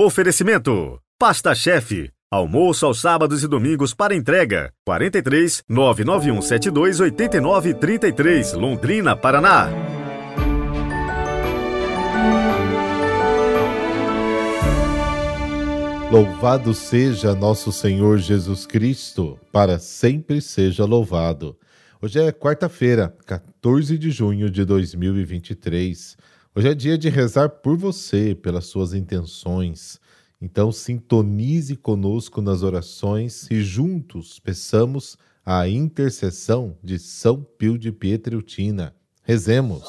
Oferecimento: Pasta Chefe. Almoço aos sábados e domingos para entrega. 43 99172 8933, Londrina, Paraná. Louvado seja nosso Senhor Jesus Cristo, para sempre seja louvado. Hoje é quarta-feira, 14 de junho de 2023. Hoje é dia de rezar por você, pelas suas intenções. Então, sintonize conosco nas orações e juntos peçamos a intercessão de São Pio de Pietreutina. Rezemos.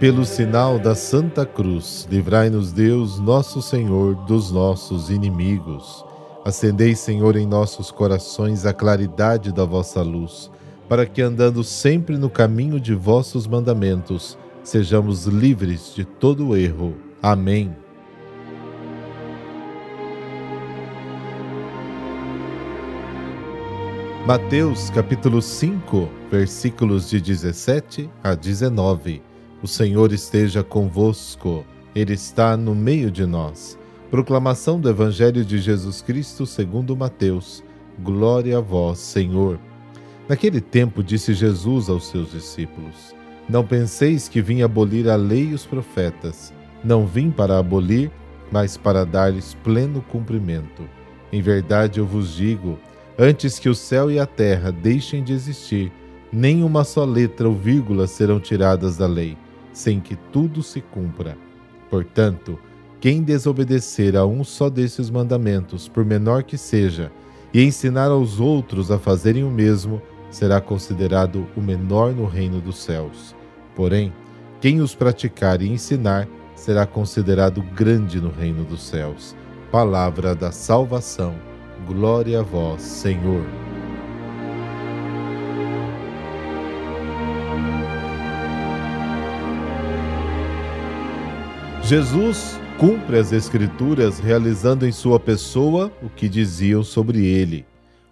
Pelo sinal da Santa Cruz, livrai-nos Deus, nosso Senhor, dos nossos inimigos. Acendei, Senhor, em nossos corações a claridade da vossa luz, para que, andando sempre no caminho de vossos mandamentos, sejamos livres de todo erro. Amém. Mateus capítulo 5, versículos de 17 a 19. O Senhor esteja convosco, Ele está no meio de nós. Proclamação do Evangelho de Jesus Cristo segundo Mateus. Glória a vós, Senhor. Naquele tempo disse Jesus aos seus discípulos: Não penseis que vim abolir a lei e os profetas. Não vim para abolir, mas para dar-lhes pleno cumprimento. Em verdade eu vos digo, antes que o céu e a terra deixem de existir, nem uma só letra ou vírgula serão tiradas da lei, sem que tudo se cumpra. Portanto, quem desobedecer a um só desses mandamentos, por menor que seja, e ensinar aos outros a fazerem o mesmo, será considerado o menor no reino dos céus. Porém, quem os praticar e ensinar será considerado grande no reino dos céus. Palavra da salvação. Glória a vós, Senhor. Jesus cumpre as Escrituras realizando em sua pessoa o que diziam sobre ele.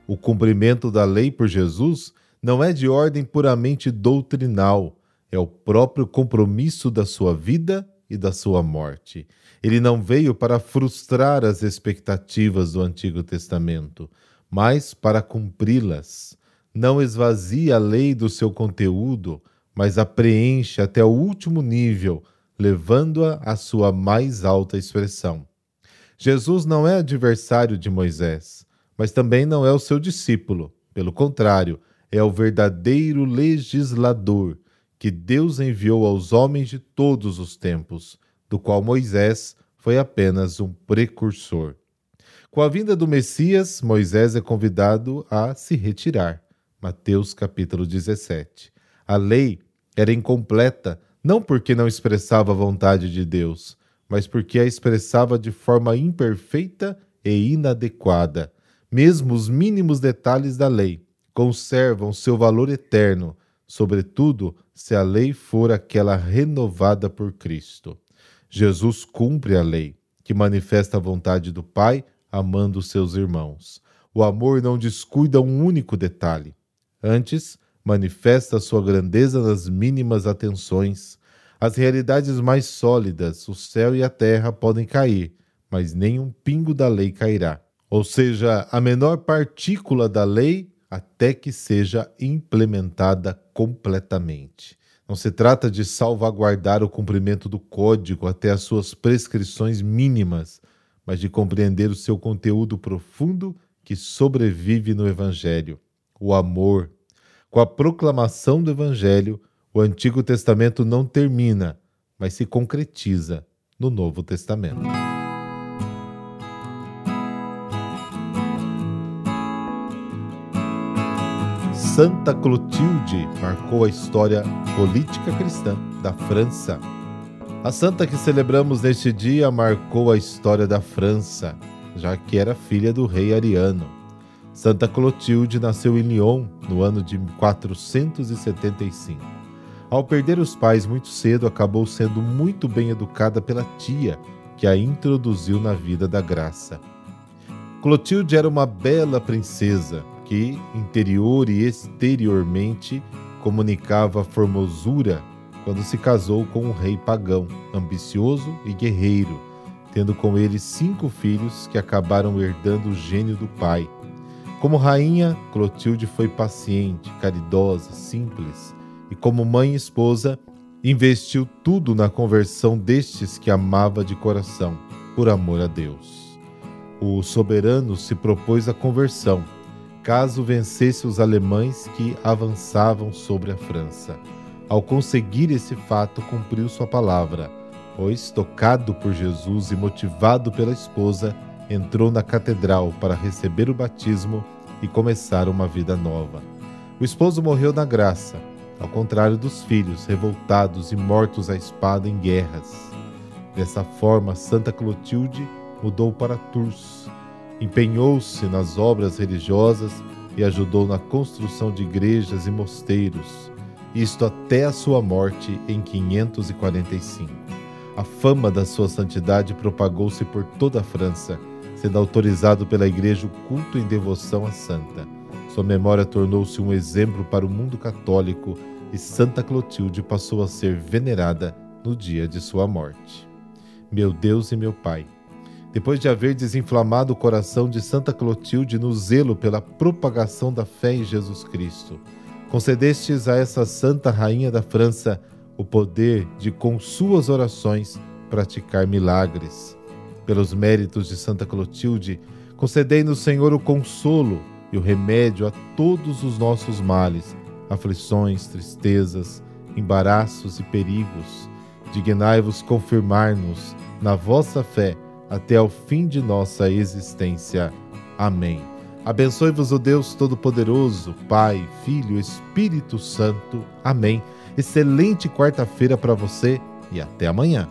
O cumprimento da lei por Jesus não é de ordem puramente doutrinal, é o próprio compromisso da sua vida e da sua morte. Ele não veio para frustrar as expectativas do Antigo Testamento, mas para cumpri-las. Não esvazia a lei do seu conteúdo, mas a preenche até o último nível levando-a à sua mais alta expressão. Jesus não é adversário de Moisés, mas também não é o seu discípulo. Pelo contrário, é o verdadeiro legislador que Deus enviou aos homens de todos os tempos, do qual Moisés foi apenas um precursor. Com a vinda do Messias, Moisés é convidado a se retirar. Mateus capítulo 17. A lei era incompleta não porque não expressava a vontade de Deus, mas porque a expressava de forma imperfeita e inadequada. Mesmo os mínimos detalhes da lei conservam seu valor eterno, sobretudo se a lei for aquela renovada por Cristo. Jesus cumpre a lei, que manifesta a vontade do Pai amando seus irmãos. O amor não descuida um único detalhe. Antes, manifesta sua grandeza nas mínimas atenções. As realidades mais sólidas, o céu e a terra podem cair, mas nem um pingo da lei cairá. Ou seja, a menor partícula da lei até que seja implementada completamente. Não se trata de salvaguardar o cumprimento do código até as suas prescrições mínimas, mas de compreender o seu conteúdo profundo que sobrevive no Evangelho, o amor, com a proclamação do Evangelho, o Antigo Testamento não termina, mas se concretiza no Novo Testamento. Santa Clotilde marcou a história política cristã da França. A santa que celebramos neste dia marcou a história da França, já que era filha do rei Ariano. Santa Clotilde nasceu em Lyon no ano de 475. Ao perder os pais muito cedo, acabou sendo muito bem educada pela tia, que a introduziu na vida da graça. Clotilde era uma bela princesa que, interior e exteriormente, comunicava formosura quando se casou com um rei pagão, ambicioso e guerreiro, tendo com ele cinco filhos que acabaram herdando o gênio do pai. Como rainha, Clotilde foi paciente, caridosa, simples, e como mãe e esposa, investiu tudo na conversão destes que amava de coração, por amor a Deus. O soberano se propôs a conversão, caso vencesse os alemães que avançavam sobre a França. Ao conseguir esse fato, cumpriu sua palavra, pois, tocado por Jesus e motivado pela esposa, entrou na catedral para receber o batismo e começar uma vida nova. O esposo morreu na graça, ao contrário dos filhos, revoltados e mortos à espada em guerras. Dessa forma, Santa Clotilde mudou para Tours, empenhou-se nas obras religiosas e ajudou na construção de igrejas e mosteiros, isto até a sua morte em 545. A fama da sua santidade propagou-se por toda a França, sendo autorizado pela Igreja o culto em devoção à santa. Sua memória tornou-se um exemplo para o mundo católico e Santa Clotilde passou a ser venerada no dia de sua morte. Meu Deus e meu Pai, depois de haver desinflamado o coração de Santa Clotilde no zelo pela propagação da fé em Jesus Cristo, concedestes a essa Santa Rainha da França o poder de, com suas orações, praticar milagres. Pelos méritos de Santa Clotilde, concedei-nos, Senhor, o consolo e o remédio a todos os nossos males, aflições, tristezas, embaraços e perigos. Dignai-vos confirmar-nos na vossa fé até ao fim de nossa existência. Amém. Abençoe-vos o Deus Todo-Poderoso, Pai, Filho, Espírito Santo. Amém. Excelente quarta-feira para você e até amanhã.